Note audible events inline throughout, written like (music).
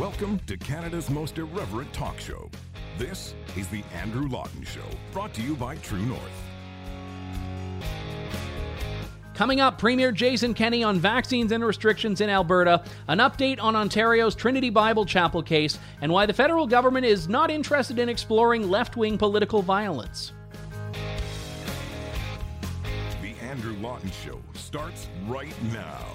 Welcome to Canada's most irreverent talk show. This is The Andrew Lawton Show, brought to you by True North. Coming up, Premier Jason Kenney on vaccines and restrictions in Alberta, an update on Ontario's Trinity Bible Chapel case, and why the federal government is not interested in exploring left wing political violence. The Andrew Lawton Show starts right now.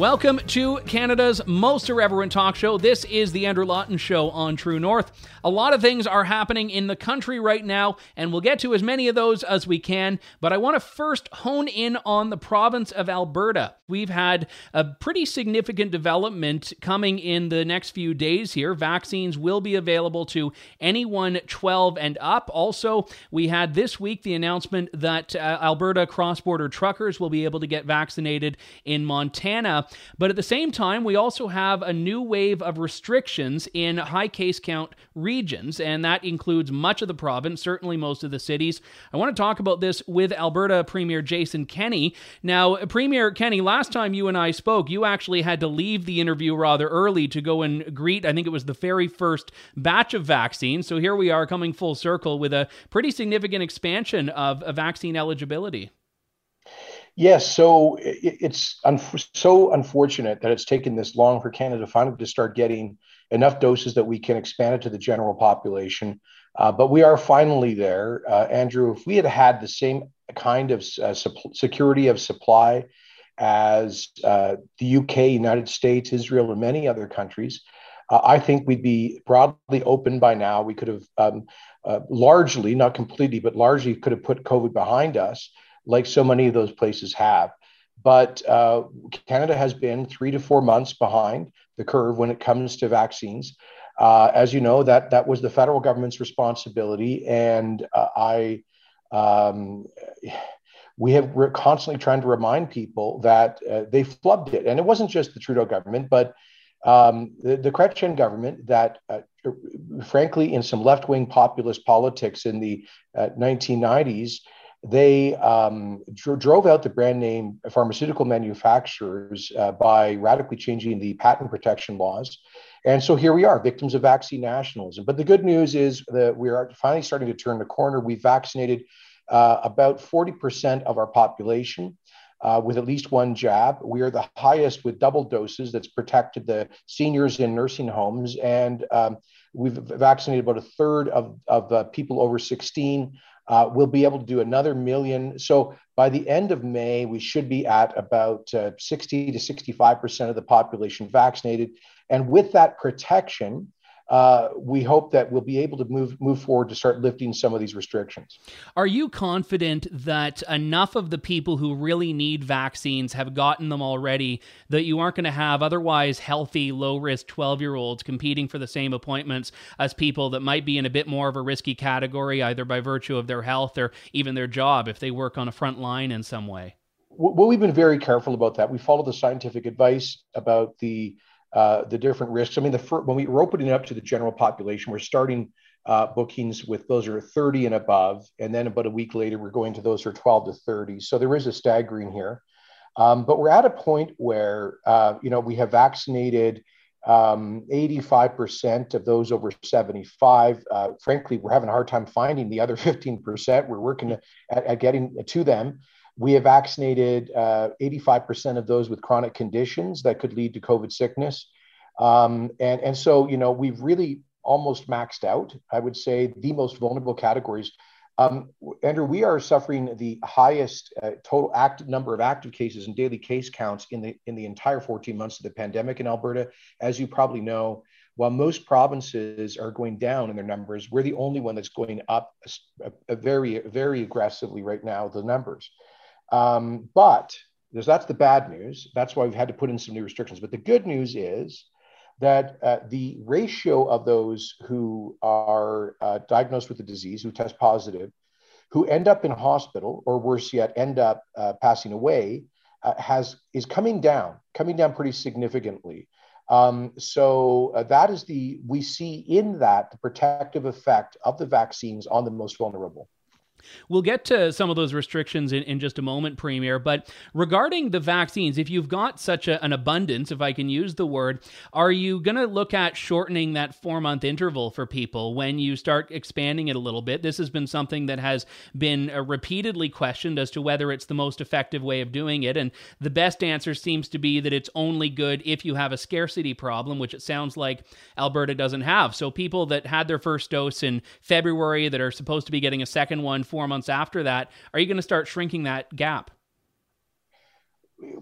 Welcome to Canada's most irreverent talk show. This is the Andrew Lawton Show on True North. A lot of things are happening in the country right now, and we'll get to as many of those as we can. But I want to first hone in on the province of Alberta. We've had a pretty significant development coming in the next few days here. Vaccines will be available to anyone 12 and up. Also, we had this week the announcement that uh, Alberta cross border truckers will be able to get vaccinated in Montana. But at the same time, we also have a new wave of restrictions in high case count regions, and that includes much of the province, certainly most of the cities. I want to talk about this with Alberta Premier Jason Kenney. Now, Premier Kenney, last time you and I spoke, you actually had to leave the interview rather early to go and greet, I think it was the very first batch of vaccines. So here we are coming full circle with a pretty significant expansion of, of vaccine eligibility. Yes, so it's un- so unfortunate that it's taken this long for Canada finally to start getting enough doses that we can expand it to the general population. Uh, but we are finally there. Uh, Andrew, if we had had the same kind of uh, security of supply as uh, the UK, United States, Israel, and many other countries, uh, I think we'd be broadly open by now. We could have um, uh, largely, not completely, but largely could have put COVID behind us like so many of those places have. But uh, Canada has been three to four months behind the curve when it comes to vaccines. Uh, as you know, that that was the federal government's responsibility, and uh, I, um, we have we're constantly trying to remind people that uh, they flubbed it, and it wasn't just the Trudeau government, but um, the, the government that, uh, frankly, in some left-wing populist politics in the 1990s they um, dro- drove out the brand name pharmaceutical manufacturers uh, by radically changing the patent protection laws. And so here we are, victims of vaccine nationalism. But the good news is that we are finally starting to turn the corner. We've vaccinated uh, about 40% of our population. Uh, with at least one jab. We are the highest with double doses that's protected the seniors in nursing homes. And um, we've vaccinated about a third of, of uh, people over 16 uh, we'll be able to do another million. So by the end of May, we should be at about uh, 60 to 65% of the population vaccinated. And with that protection, uh, we hope that we'll be able to move move forward to start lifting some of these restrictions. Are you confident that enough of the people who really need vaccines have gotten them already that you aren't going to have otherwise healthy, low risk 12 year olds competing for the same appointments as people that might be in a bit more of a risky category, either by virtue of their health or even their job if they work on a front line in some way? Well, we've been very careful about that. We follow the scientific advice about the uh, the different risks. I mean, the fir- when we are opening it up to the general population, we're starting uh, bookings with those are 30 and above, and then about a week later, we're going to those are 12 to 30. So there is a staggering here, um, but we're at a point where uh, you know we have vaccinated um, 85% of those over 75. Uh, frankly, we're having a hard time finding the other 15%. We're working at, at getting to them. We have vaccinated uh, 85% of those with chronic conditions that could lead to COVID sickness. Um, and, and so, you know, we've really almost maxed out, I would say, the most vulnerable categories. Um, Andrew, we are suffering the highest uh, total active number of active cases and daily case counts in the in the entire 14 months of the pandemic in Alberta. As you probably know, while most provinces are going down in their numbers, we're the only one that's going up a, a very very aggressively right now. The numbers. Um, but because that's the bad news. That's why we've had to put in some new restrictions. But the good news is that uh, the ratio of those who are uh, diagnosed with the disease, who test positive, who end up in hospital, or worse yet, end up uh, passing away, uh, has is coming down, coming down pretty significantly. Um, so uh, that is the we see in that the protective effect of the vaccines on the most vulnerable. We'll get to some of those restrictions in, in just a moment, Premier. But regarding the vaccines, if you've got such a, an abundance, if I can use the word, are you going to look at shortening that four month interval for people when you start expanding it a little bit? This has been something that has been uh, repeatedly questioned as to whether it's the most effective way of doing it. And the best answer seems to be that it's only good if you have a scarcity problem, which it sounds like Alberta doesn't have. So people that had their first dose in February that are supposed to be getting a second one four months after that, are you going to start shrinking that gap?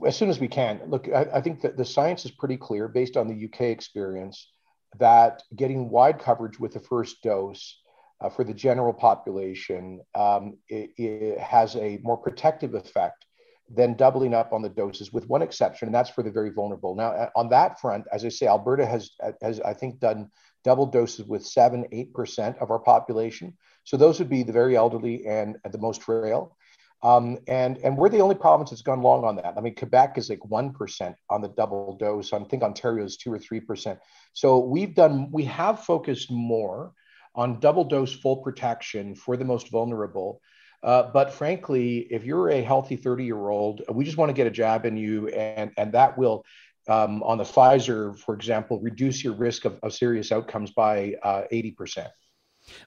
As soon as we can. Look, I, I think that the science is pretty clear based on the UK experience that getting wide coverage with the first dose uh, for the general population um, it, it has a more protective effect than doubling up on the doses, with one exception, and that's for the very vulnerable. Now, uh, on that front, as I say, Alberta has, has I think, done double doses with seven, eight percent of our population. So those would be the very elderly and the most frail. Um, and and we're the only province that's gone long on that. I mean, Quebec is like one percent on the double dose. I think Ontario is two or three percent. So we've done we have focused more on double dose full protection for the most vulnerable. Uh, but frankly, if you're a healthy 30 year old, we just want to get a jab in you, and and that will um, on the Pfizer, for example, reduce your risk of, of serious outcomes by uh, 80%.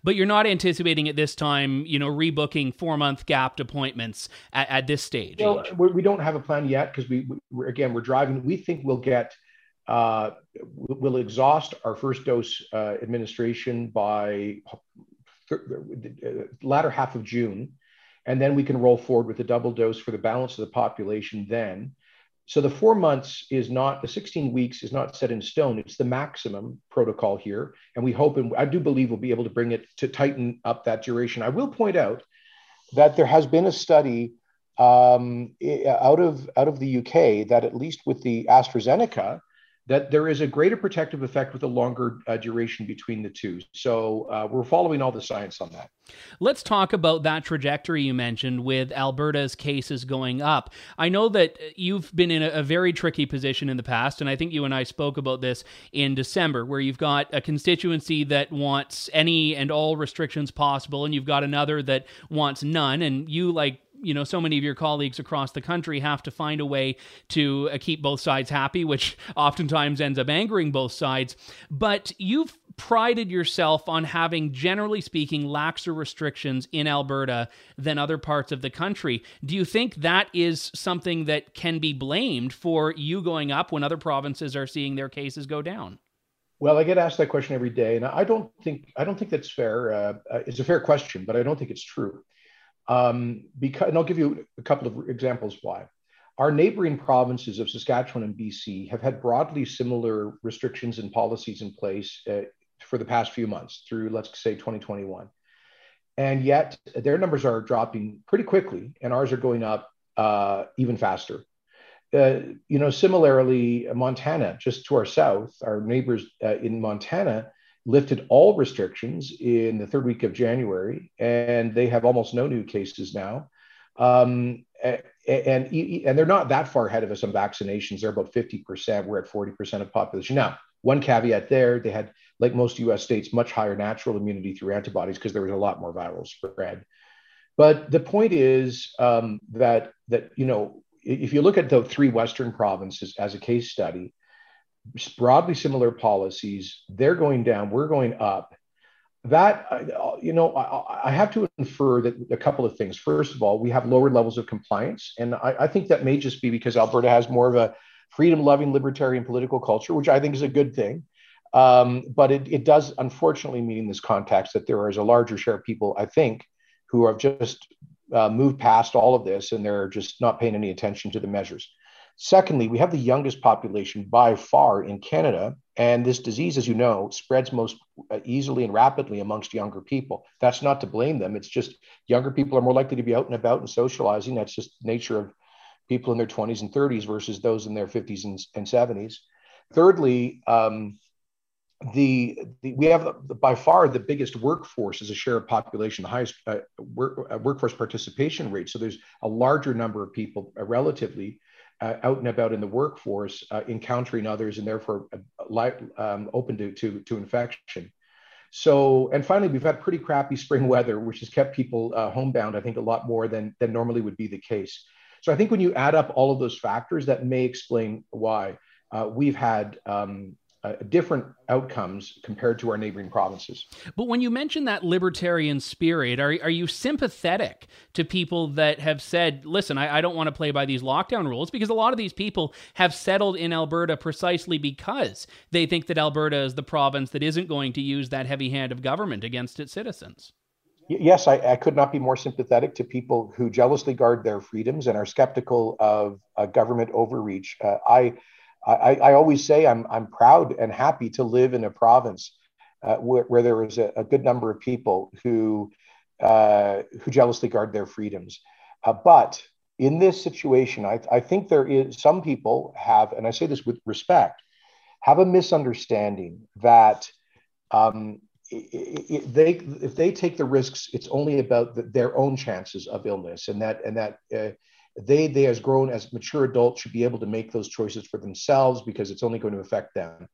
But you're not anticipating at this time, you know, rebooking four month gapped appointments at, at this stage. Well, we don't have a plan yet because we, we again we're driving. We think we'll get uh, we'll exhaust our first dose uh, administration by latter half of June, and then we can roll forward with a double dose for the balance of the population. Then, so the four months is not, the 16 weeks is not set in stone. It's the maximum protocol here. And we hope, and I do believe we'll be able to bring it to tighten up that duration. I will point out that there has been a study um, out, of, out of the UK that at least with the AstraZeneca, that there is a greater protective effect with a longer uh, duration between the two. So uh, we're following all the science on that. Let's talk about that trajectory you mentioned with Alberta's cases going up. I know that you've been in a, a very tricky position in the past, and I think you and I spoke about this in December, where you've got a constituency that wants any and all restrictions possible, and you've got another that wants none. And you, like you know so many of your colleagues across the country have to find a way to uh, keep both sides happy which (laughs) oftentimes ends up angering both sides but you've prided yourself on having generally speaking laxer restrictions in Alberta than other parts of the country do you think that is something that can be blamed for you going up when other provinces are seeing their cases go down well, I get asked that question every day, and I don't think I don't think that's fair. Uh, uh it's a fair question, but I don't think it's true. Um, because, and I'll give you a couple of examples why. Our neighboring provinces of Saskatchewan and BC have had broadly similar restrictions and policies in place uh, for the past few months through, let's say, 2021. And yet their numbers are dropping pretty quickly, and ours are going up uh, even faster. Uh, you know, similarly, Montana, just to our south, our neighbors uh, in Montana lifted all restrictions in the third week of January, and they have almost no new cases now. Um, and, and they're not that far ahead of us on vaccinations. They're about 50%. We're at 40% of population. Now, one caveat there, they had, like most US states, much higher natural immunity through antibodies because there was a lot more viral spread. But the point is um, that, that, you know, if you look at the three Western provinces as a case study, broadly similar policies. They're going down, we're going up. That, you know, I, have to infer that a couple of things. First of all, we have lower levels of compliance. And I, I think that may just be because Alberta has more of a freedom loving libertarian political culture, which I think is a good thing. Um, but it, it does unfortunately mean in this context that there is a larger share of people, I think, who have just uh, moved past all of this and they're just not paying any attention to the measures. Secondly, we have the youngest population by far in Canada. And this disease, as you know, spreads most uh, easily and rapidly amongst younger people. That's not to blame them. It's just younger people are more likely to be out and about and socializing. That's just nature of people in their 20s and 30s versus those in their 50s and, and 70s. Thirdly, um, the, the, we have the, by far the biggest workforce as a share of population, the highest uh, work, uh, workforce participation rate. So there's a larger number of people uh, relatively uh, out and about in the workforce, uh, encountering others, and therefore uh, um, open to, to, to infection. So, and finally, we've had pretty crappy spring (laughs) weather, which has kept people uh, homebound, I think, a lot more than, than normally would be the case. So, I think when you add up all of those factors, that may explain why uh, we've had um, uh, different outcomes compared to our neighboring provinces. But when you mention that libertarian spirit, are, are you sympathetic to people that have said, listen, I, I don't want to play by these lockdown rules? Because a lot of these people have settled in Alberta precisely because they think that Alberta is the province that isn't going to use that heavy hand of government against its citizens. Yes, I, I could not be more sympathetic to people who jealously guard their freedoms and are skeptical of uh, government overreach. Uh, I I, I always say I'm, I'm proud and happy to live in a province uh, where, where, there is a, a, good number of people who, uh, who jealously guard their freedoms. Uh, but in this situation, I, I think there is some people have, and I say this with respect, have a misunderstanding that um, it, they if they take the risks, it's only about the, their own chances of illness, and that and that uh, they they as grown as mature adults should be able to make those choices for themselves because it's only going to affect them.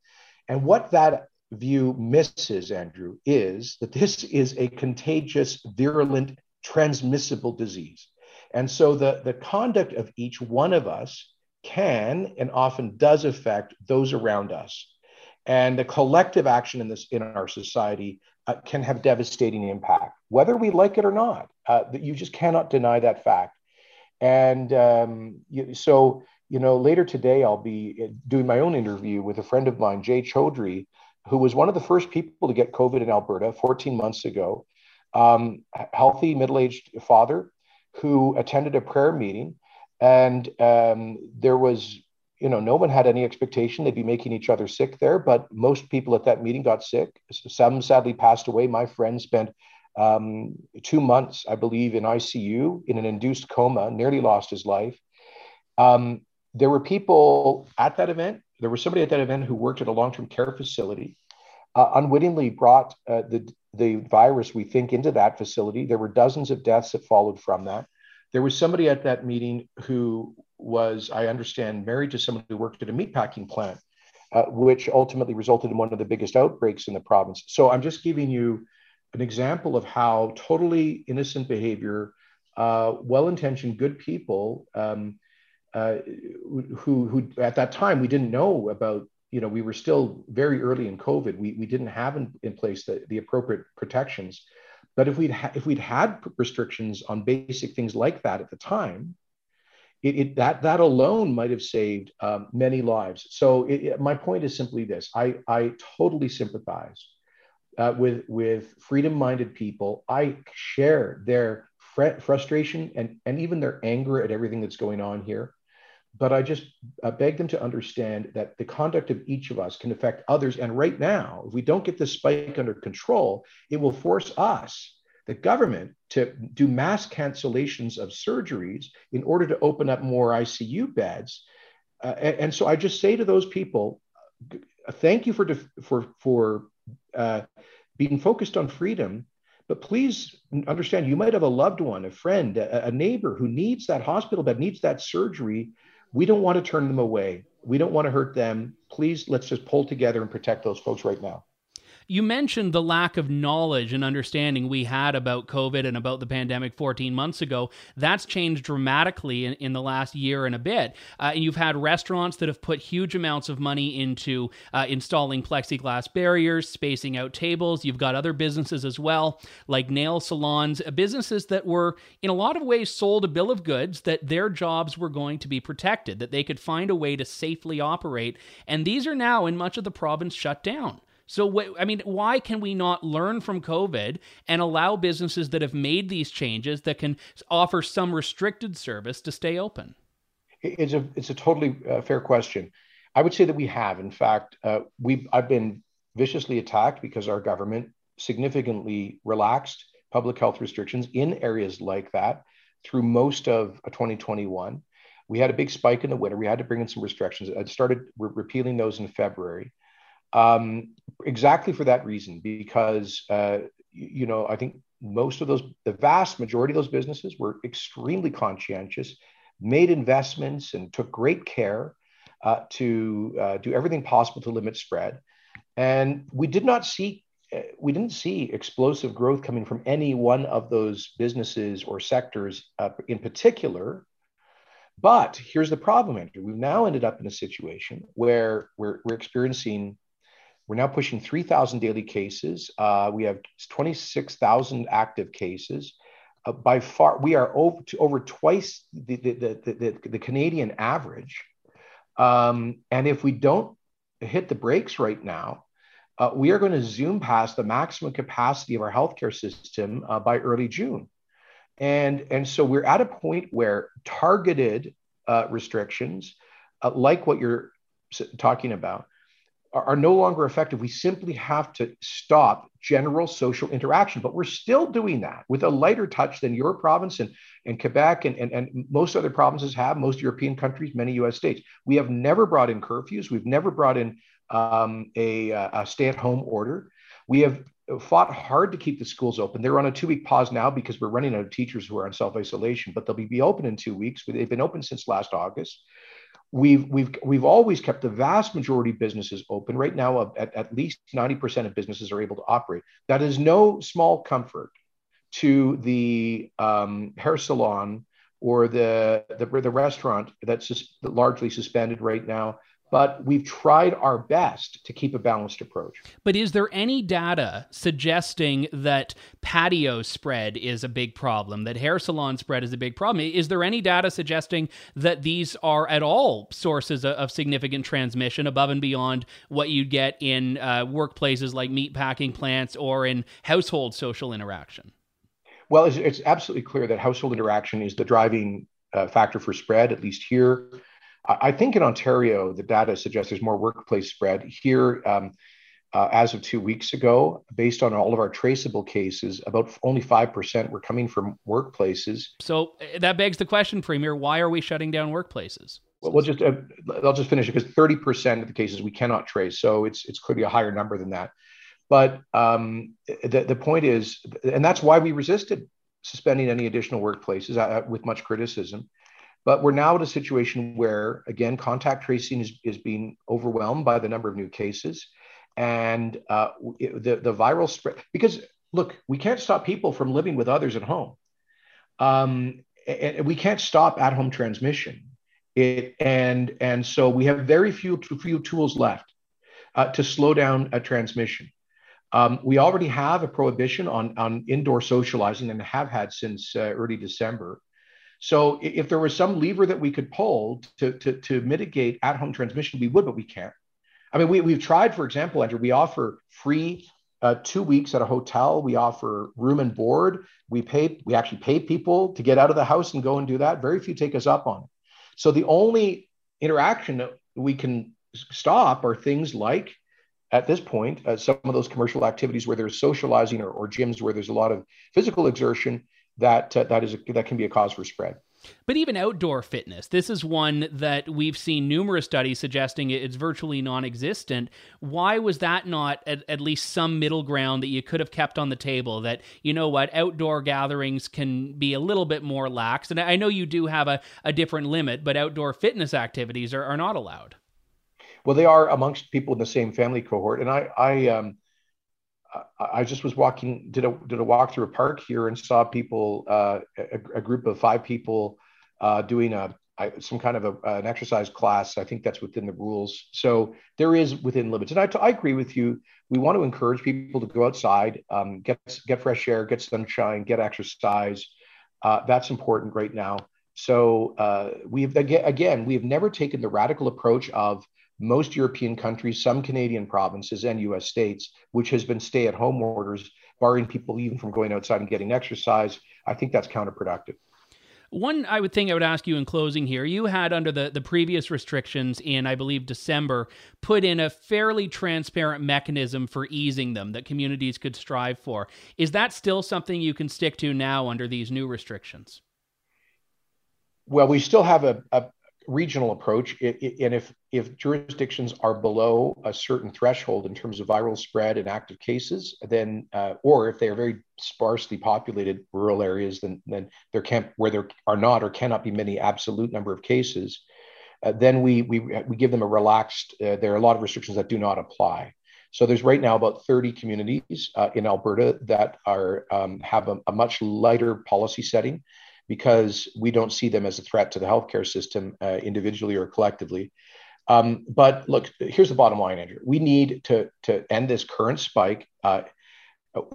And what that view misses andrew is that this is a contagious virulent transmissible disease. And so the the conduct of each one of us can and often does affect those around us. And the collective action in this in our society uh, can have devastating impact whether we like it or not. Uh, you just cannot deny that fact and um, so, you know, later today, I'll be uh, doing my own interview with a friend of mine, Jay Chaudhry, who was one of the first people to get COVID in Alberta 14 months ago. Um, healthy middle aged father who attended a prayer meeting. And um, there was, you know, no one had any expectation they'd be making each other sick there, but most people at that meeting got sick. Some sadly passed away. My friend spent um, two months, I believe, in ICU in an induced coma, nearly lost his life. Um, there were people at that event. There was somebody at that event who worked at a long-term care facility, uh, unwittingly brought uh, the the virus, we think, into that facility. There were dozens of deaths that followed from that. There was somebody at that meeting who was, I understand, married to someone who worked at a meatpacking plant, uh, which ultimately resulted in one of the biggest outbreaks in the province. So I'm just giving you an example of how totally innocent behavior, uh, well-intentioned, good people um, uh, who, who at that time we didn't know about. You know, we were still very early in COVID. We, we didn't have in, in place the, the appropriate protections. But if we'd ha- if we'd had restrictions on basic things like that at the time, it, it, that that alone might have saved um, many lives. So it, my point is simply this: I I totally sympathize uh, with with freedom-minded people. I share their fr- frustration and and even their anger at everything that's going on here. But I just uh, beg them to understand that the conduct of each of us can affect others. And right now, if we don't get this spike under control, it will force us, the government, to do mass cancellations of surgeries in order to open up more ICU beds. Uh, and, and, so I just say to those people, thank you for for for uh, being focused on freedom. But please understand, you might have a loved one, a friend, a, a neighbor who needs that hospital bed, needs that surgery. We don't want to turn them away. We don't want to hurt them. Please, let's just pull together and protect those folks right now. You mentioned the lack of knowledge and understanding we had about COVID and about the pandemic 14 months ago. That's changed dramatically in, in the last year and a bit. Uh, and you've had restaurants that have put huge amounts of money into uh, installing plexiglass barriers, spacing out tables. You've got other businesses as well, like nail salons, uh, businesses that were, in a lot of ways, sold a bill of goods that their jobs were going to be protected, that they could find a way to safely operate. And these are now, in much of the province, shut down. So, I mean, why can we not learn from COVID and allow businesses that have made these changes that can offer some restricted service to stay open? It's a it's a totally uh, fair question. I would say that we have. In fact, uh, we I've been viciously attacked because our government significantly relaxed public health restrictions in areas like that through most of 2021. We had a big spike in the winter. We had to bring in some restrictions. I started re- repealing those in February um, exactly for that reason, because uh, you know I think most of those, the vast majority of those businesses were extremely conscientious, made investments, and took great care uh, to uh, do everything possible to limit spread. And we did not seek we didn't see explosive growth coming from any one of those businesses or sectors uh, in particular. But here's the problem, Andrew. We've now ended up in a situation where we're, we're experiencing, we're now pushing 3,000 daily cases. Uh, we have 26,000 active cases. Uh, by far, we are over, over twice the, the, the, the, the Canadian average. Um, and if we don't hit the brakes right now, uh, we are going to zoom past the maximum capacity of our healthcare system uh, by early June. And, and so we're at a point where targeted uh, restrictions, uh, like what you're talking about, are, no longer effective. We simply have to stop general social interaction. But we're still doing that with a lighter touch than your province and, and Quebec and, and, and most other provinces have, most European countries, many US states. We have never brought in curfews. We've never brought in um, a, a stay at home order. We have fought hard to keep the schools open. They're on a two week pause now because we're running out of teachers who are on self isolation, but they'll be, be open in two weeks. They've been open since last August. We've, we've, we've always kept the vast majority of businesses open. Right now, at, at least 90% of businesses are able to operate. That is no small comfort to the um, hair salon or the, the, the restaurant that's largely suspended right now but we've tried our best to keep a balanced approach. But is there any data suggesting that patio spread is a big problem, that hair salon spread is a big problem? Is there any data suggesting that these are at all sources of significant transmission above and beyond what you'd get in uh, workplaces like meatpacking plants or in household social interaction? Well, it's, it's absolutely clear that household interaction is the driving uh, factor for spread, at least here. I think in Ontario, the data suggests there's more workplace spread. Here, um, uh, as of two weeks ago, based on all of our traceable cases, about only 5% were coming from workplaces. So eh, that begs the question, Premier why are we shutting down workplaces? Well, we'll just, uh, I'll just finish it because 30% of the cases we cannot trace. So it's, it's clearly a higher number than that. But um, the, the point is, and that's why we resisted suspending any additional workplaces uh, with much criticism but we're now at a situation where, again, contact tracing is, is being overwhelmed by the number of new cases. And uh, the, the viral spread, because look, we can't stop people from living with others at home. Um, and we can't stop at home transmission. It, and, and so we have very few, few tools left uh, to slow down a transmission. Um, we already have a prohibition on, on indoor socializing and have had since uh, early December. So if there was some lever that we could pull to, to, to mitigate at-home transmission, we would, but we can't. I mean, we, we've tried, for example, Andrew, we offer free uh, two weeks at a hotel. We offer room and board. We pay, we actually pay people to get out of the house and go and do that. Very few take us up on it. So the only interaction that we can stop are things like, at this point, uh, some of those commercial activities where there's socializing or, or gyms where there's a lot of physical exertion that uh, that is a, that can be a cause for spread. But even outdoor fitness, this is one that we've seen numerous studies suggesting it's virtually non-existent. Why was that not at, at, least some middle ground that you could have kept on the table? That you know what, outdoor gatherings can be a little bit more lax, and I know you do have a, a different limit, but outdoor fitness activities are, are not allowed. Well, they are amongst people in the same family cohort, and I, I um, I just was walking, did a did a walk through a park here and saw people, uh, a, a, group of five people, uh, doing a some kind of a, an exercise class. I think that's within the rules. So there is within limits, and I, I agree with you. We want to encourage people to go outside, um, get get fresh air, get sunshine, get exercise. Uh, that's important right now. So uh, we've again, we have never taken the radical approach of most European countries, some Canadian provinces, and US states, which has been stay at home orders, barring people even from going outside and getting exercise. I think that's counterproductive. One I would think I would ask you in closing here, you had under the, the previous restrictions in, I believe, December, put in a fairly transparent mechanism for easing them that communities could strive for. Is that still something you can stick to now under these new restrictions? Well, we still have a, a, regional approach. and if if jurisdictions are below a certain threshold in terms of viral spread and active cases, then uh, or if they are very sparsely populated rural areas, then then there can't where there are not or cannot be many absolute number of cases. Uh, then we we we give them a relaxed. Uh, there are a lot of restrictions that do not apply. So there's right now about 30 communities uh, in Alberta that are um, have a, a, much lighter policy setting because we don't see them as a threat to the healthcare system uh, individually or collectively. Um, but look, here's the bottom line, Andrew. We need to to end this current spike. Uh,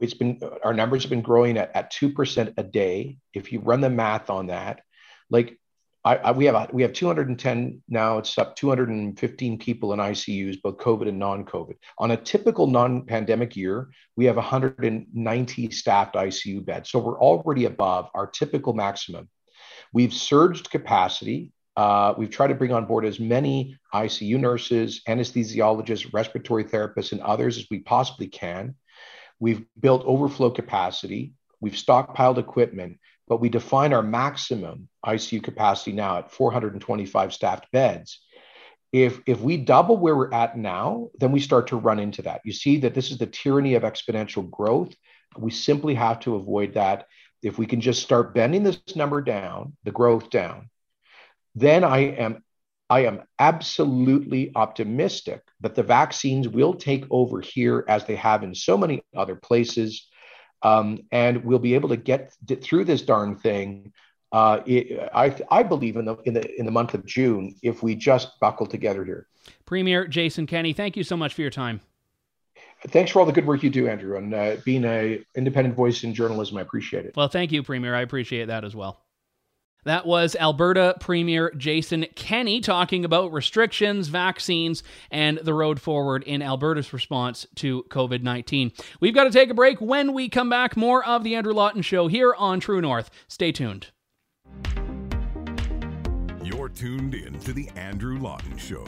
it's been our numbers have been growing at at two percent a day. If you run the math on that, like I, I, we have we have 210 now. It's up 215 people in ICUs, both COVID and non-COVID. On a typical non-pandemic year, we have 190 staffed ICU beds, so we're already above our typical maximum. We've surged capacity. Uh, we've tried to bring on board as many ICU nurses, anesthesiologists, respiratory therapists, and others as we possibly can. We've built overflow capacity. We've stockpiled equipment but we define our maximum ICU capacity now at 425 staffed beds. If, if we double where we're at now, then we start to run into that. You see that this is the tyranny of exponential growth. We simply have to avoid that. If we can just start bending this number down, the growth down, then I am I am absolutely optimistic that the vaccines will take over here as they have in so many other places um, and we'll be able to get through this darn thing. Uh, it, I, I believe in the in the in the month of June if we just buckle together here. Premier Jason Kenney, thank you so much for your time. Thanks for all the good work you do, Andrew, and uh, being an independent voice in journalism. I appreciate it. Well, thank you, Premier. I appreciate that as well. That was Alberta Premier Jason Kenney talking about restrictions, vaccines, and the road forward in Alberta's response to COVID 19. We've got to take a break. When we come back, more of The Andrew Lawton Show here on True North. Stay tuned. You're tuned in to The Andrew Lawton Show.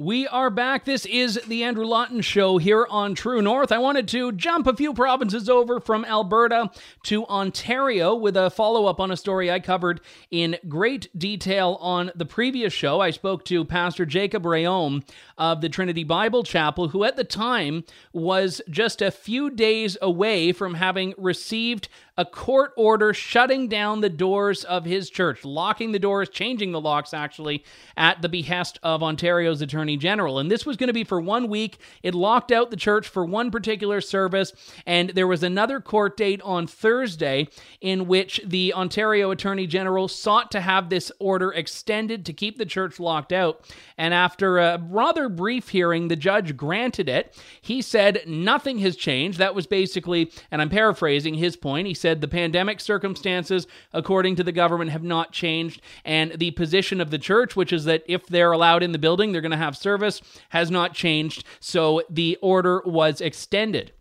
We are back. This is the Andrew Lawton Show here on True North. I wanted to jump a few provinces over from Alberta to Ontario with a follow up on a story I covered in great detail on the previous show. I spoke to Pastor Jacob Reaume of the Trinity Bible Chapel, who at the time was just a few days away from having received a court order shutting down the doors of his church, locking the doors, changing the locks actually, at the behest of Ontario's Attorney General. And this was going to be for one week. It locked out the church for one particular service, and there was another court date on Thursday in which the Ontario Attorney General sought to have this order extended to keep the church locked out. And after a rather brief hearing, the judge granted it. He said nothing has changed. That was basically, and I'm paraphrasing his point, he said, said the pandemic circumstances, according to the government, have not changed. And the position of the church, which is that if they're allowed in the building, they're going to have service, has not changed. So the order was extended.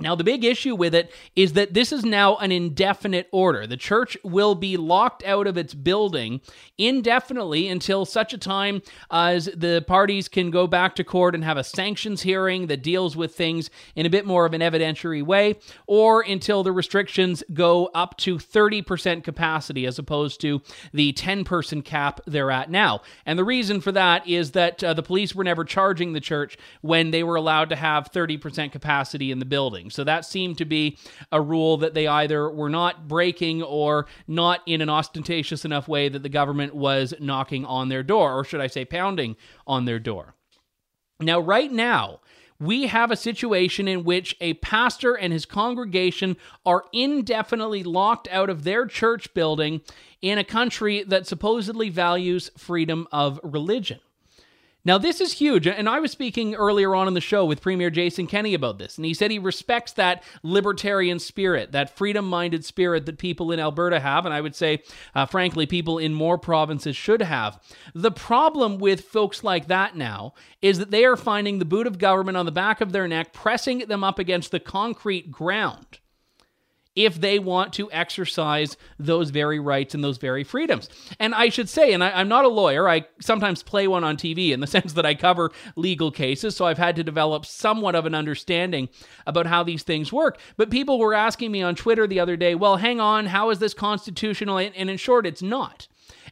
Now, the big issue with it is that this is now an indefinite order. The church will be locked out of its building indefinitely until such a time as the parties can go back to court and have a sanctions hearing that deals with things in a bit more of an evidentiary way, or until the restrictions go up to 30% capacity as opposed to the 10 person cap they're at now. And the reason for that is that uh, the police were never charging the church when they were allowed to have 30% capacity in the building. So that seemed to be a rule that they either were not breaking or not in an ostentatious enough way that the government was knocking on their door, or should I say, pounding on their door. Now, right now, we have a situation in which a pastor and his congregation are indefinitely locked out of their church building in a country that supposedly values freedom of religion. Now, this is huge. And I was speaking earlier on in the show with Premier Jason Kenney about this. And he said he respects that libertarian spirit, that freedom minded spirit that people in Alberta have. And I would say, uh, frankly, people in more provinces should have. The problem with folks like that now is that they are finding the boot of government on the back of their neck, pressing them up against the concrete ground if they want to exercise those very rights and those very freedoms. And I should say, and I, am not a lawyer, I sometimes play one on TV in the (laughs) sense that I cover legal cases, so I've had to develop somewhat of an understanding about how these things work. But people were asking me on Twitter the other day, well, hang on, how is this constitutional? And in short, it's not.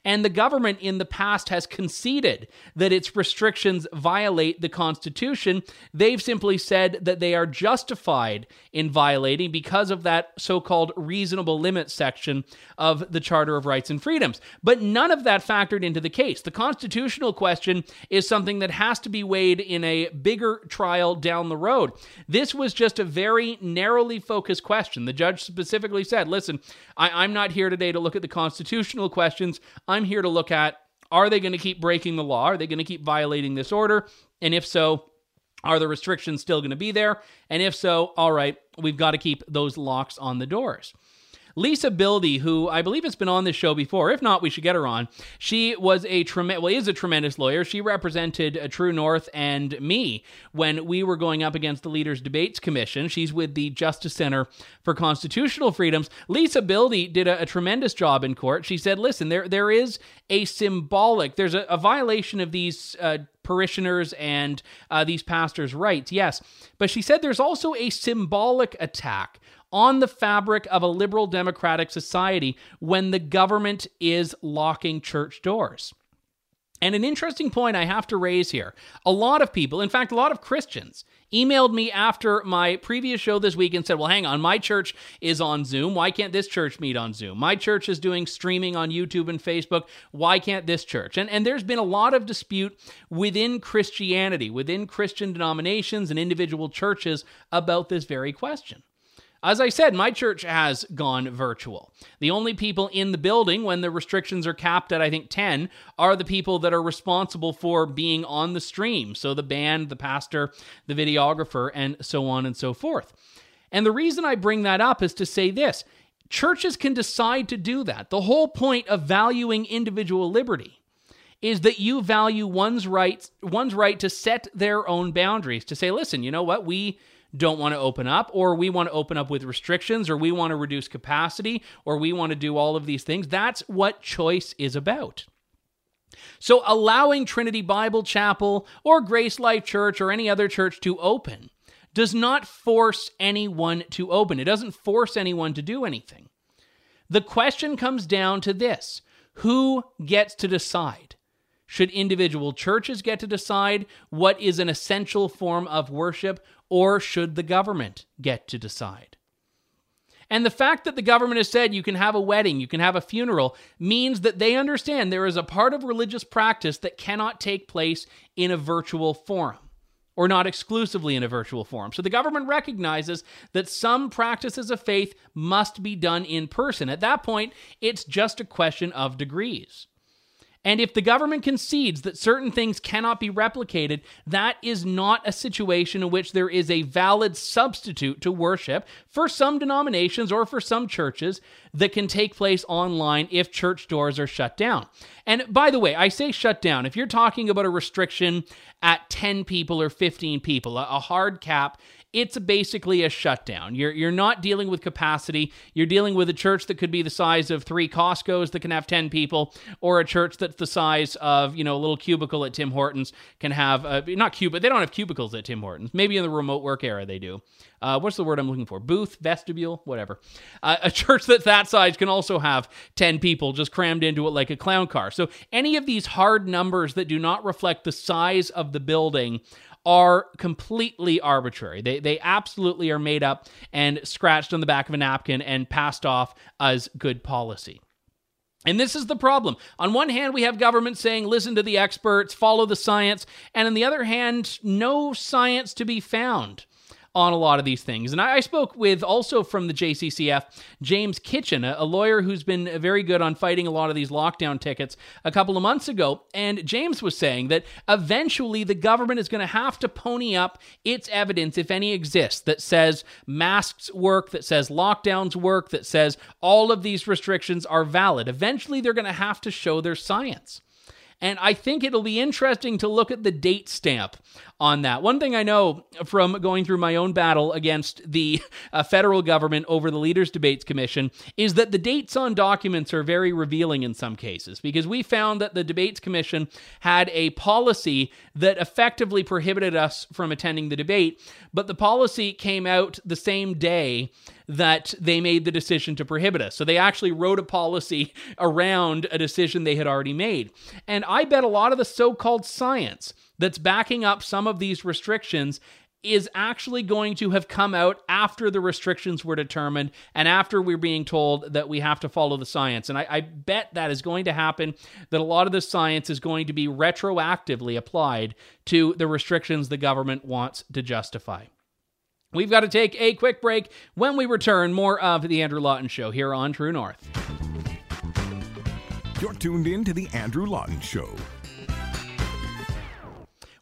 And the government in the past has conceded that its restrictions violate the Constitution. They've simply said that they are justified in violating because of that so called reasonable limit section of the Charter of Rights and Freedoms. But none of that factored into the case. The constitutional question is something that has to be weighed in a bigger trial down the road. This was just a very narrowly focused question. The judge specifically said, listen, I, am not here today to look at the constitutional questions. Here to look at are they going to keep breaking the law? Are they going to keep violating this order? And if so, are the restrictions still going to be there? And if so, all right, we've got to keep those locks on the doors. Lisa Bildy, who I believe has been on this show before. If not, we should get her on. She was a tremendous, well, is a tremendous lawyer. She represented a True North and me when we were going up against the Leaders Debates Commission. She's with the Justice Center for Constitutional Freedoms. Lisa Bildy did a, a tremendous job in court. She said, "Listen, there there is a symbolic, there's a, a violation of these." Uh, parishioners and uh, these pastors' rights, yes. But she said there's also a symbolic attack on the fabric of a liberal democratic society when the government is locking church doors. And an interesting point I have to raise here a lot of people, in fact, a lot of Christians, emailed me after my previous show this week and said, Well, hang on, my church is on Zoom. Why can't this church meet on Zoom? My church is doing streaming on YouTube and Facebook. Why can't this church? And, and there's been a lot of dispute within Christianity, within Christian denominations and individual churches about this very question. As I said, my church has gone virtual. The only people in the building when the restrictions are capped at, I think, 10 are the people that are responsible for being on the stream. So the band, the pastor, the videographer, and so on and so forth. And the reason I bring that up is to say this churches can decide to do that. The whole point of valuing individual liberty is that you value one's right one's right to set their own boundaries to say listen you know what we don't want to open up, or we want to open up with restrictions, or we want to reduce capacity, or we want to do all of these things. That's what choice is about. So, allowing Trinity Bible Chapel or Grace Life Church or any other church to open does not force anyone to open. It doesn't force anyone to do anything. The question comes down to this who gets to decide? Should individual churches get to decide what is an essential form of worship, or should the government get to decide? And the fact that the government has said you can have a wedding, you can have a funeral, means that they understand there is a part of religious practice that cannot take place in a virtual forum, or not exclusively in a virtual forum. So the government recognizes that some practices of faith must be done in person. At that point, it's just a question of degrees. And if the government concedes that certain things cannot be replicated, that is not a situation in which there is a valid substitute to worship for some denominations or for some churches that can take place online if church doors are shut down. And by the way, I say shut down. If you're talking about a restriction at 10 people or 15 people, a hard cap, it's basically a shutdown. You're you're not dealing with capacity. You're dealing with a church that could be the size of three Costco's that can have ten people, or a church that's the size of you know a little cubicle at Tim Hortons can have uh, not cubicle. They don't have cubicles at Tim Hortons. Maybe in the remote work era they do. Uh, what's the word I'm looking for? Booth, vestibule, whatever. Uh, a (laughs) church that's that size can also have 10 people just crammed into it like a clown car. So, any of these hard numbers that do not reflect the size of the building are completely arbitrary. They, they absolutely are made up and scratched on the back of a napkin and passed off as good policy. And this is the problem. On one hand, we have government saying, listen to the experts, follow the science. And on the other hand, no science to be found on a lot of these things. And I, spoke with also from the JCCF, James Kitchen, a, a, lawyer who's been very good on fighting a lot of these lockdown tickets a couple of months ago. And James was saying that eventually the government is going to have to pony up its evidence, if any exists, that says masks work, that says lockdowns work, that says all of these restrictions are valid. Eventually they're going to have to show their science. And I think it'll be interesting to look at the date stamp on that. One thing I know from going through my own battle against the uh, federal government over the Leaders Debates Commission is that the dates on documents are very revealing in some cases because we found that the Debates Commission had a policy that effectively prohibited us from attending the debate, but the policy came out the same day that they made the decision to prohibit us. So they actually wrote a policy around a decision they had already made. And I bet a lot of the so called science that's backing up some of these restrictions is actually going to have come out after the restrictions were determined and after we're being told that we have to follow the science. And I, I, bet that is going to happen, that a lot of the science is going to be retroactively applied to the restrictions the government wants to justify. We've got to take a quick break. When we return, more of The Andrew Lawton Show here on True North. You're tuned in to The Andrew Lawton Show.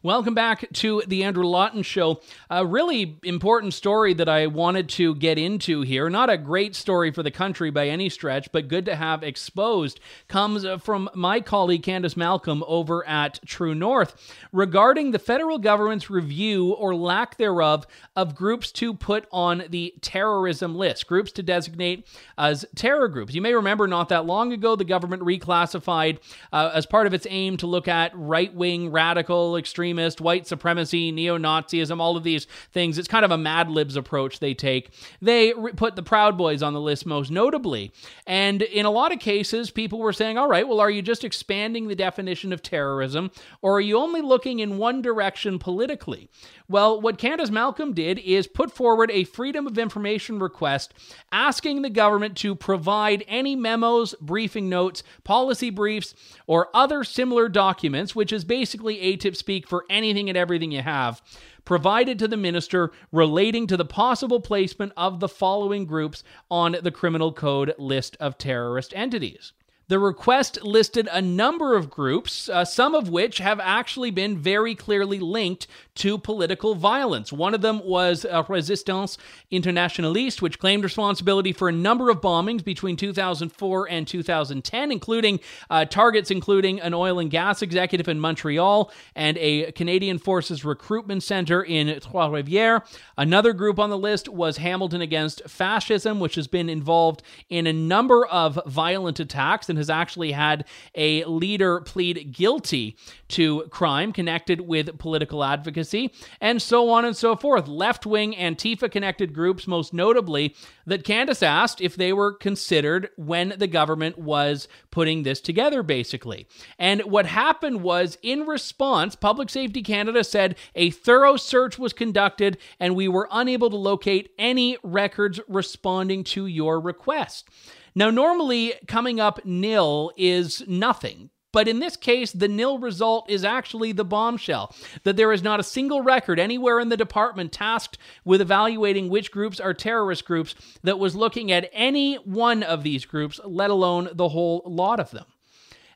Welcome back to the Andrew Lawton Show. A really important story that I wanted to get into here. Not a great story for the country by any stretch, but good to have exposed. Comes from my colleague Candice Malcolm over at True North regarding the federal government's review or lack thereof of groups to put on the terrorism list, groups to designate as terror groups. You may remember not that long ago, the government reclassified uh, as part of its aim to look at right wing, radical, extreme extremist, white supremacy, neo Nazism, all of these things. It's kind of a Mad Libs approach they take. They re- put the Proud Boys on the list most notably. And in a lot of cases, people were saying, all right, well, are you just expanding the definition of terrorism, or are you only looking in one direction politically? Well, what Candice Malcolm did is put forward a Freedom of Information request asking the government to provide any memos, briefing notes, policy briefs, or other similar documents, which is basically ATIP speak for anything and everything you have, provided to the minister relating to the possible placement of the following groups on the criminal code list of terrorist entities. The request listed a number of groups, uh, some of which have actually been very clearly linked to political violence. One of them was uh, Resistance Internationaliste, which claimed responsibility for a number of bombings between 2004 and 2010, including uh, targets including an oil and gas executive in Montreal and a Canadian Forces recruitment center in Trois-Rivières. Another group on the list was Hamilton Against Fascism, which has been involved in a number of violent attacks has actually had a leader plead guilty to crime connected with political advocacy, and so on and so forth. Left wing Antifa connected groups, most notably, that Candice asked if they were considered when the government was putting this together, basically. And what happened was, in response, Public Safety Canada said a thorough search was conducted and we were unable to locate any records responding to your request. Now, normally coming up nil is nothing. But in this case, the nil result is actually the bombshell that there is not a single record anywhere in the department tasked with evaluating which groups are terrorist groups that was looking at any one of these groups, let alone the whole lot of them.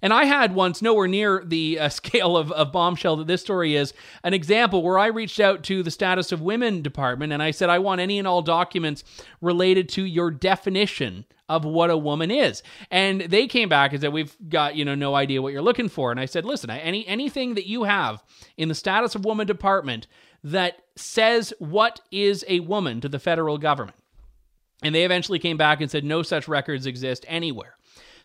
And I had once, nowhere near the uh, (laughs) scale of, of bombshell that this story is, an example where I reached out to the Status of Women Department and I said, I want any and all documents related to your definition of what a woman is. And they came back and said, "We've got you know no idea what you're looking for." And I said, "Listen, any anything that you have in the status of woman department that says what is a woman to the federal government." And they eventually came back and said, "No such records exist anywhere."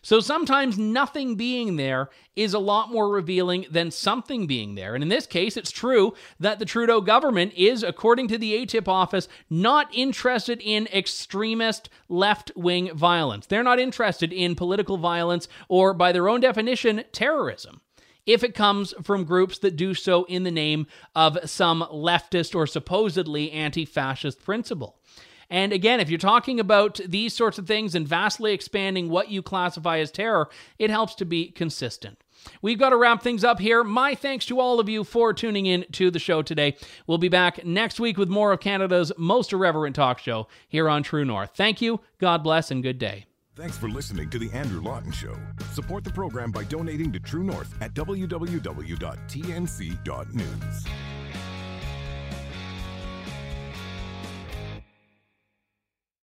So sometimes nothing being there is a lot more revealing than something being there. And in this case, it's true that the Trudeau government is, according to the ATIP office, not interested in extremist left wing violence. They're not interested in political violence or, by their own definition, terrorism if it comes from groups that do so in the name of some leftist or supposedly anti fascist principle. And again, if you're talking about these sorts of things and vastly expanding what you classify as terror, it helps to be consistent. We've got to wrap things up here. My thanks to all of you for tuning in to the show today. We'll be back next week with more of Canada's most irreverent talk show here on True North. Thank you, God bless, and good day. Thanks for listening to The Andrew Lawton Show. Support the program by donating to True North at www.tnc.news.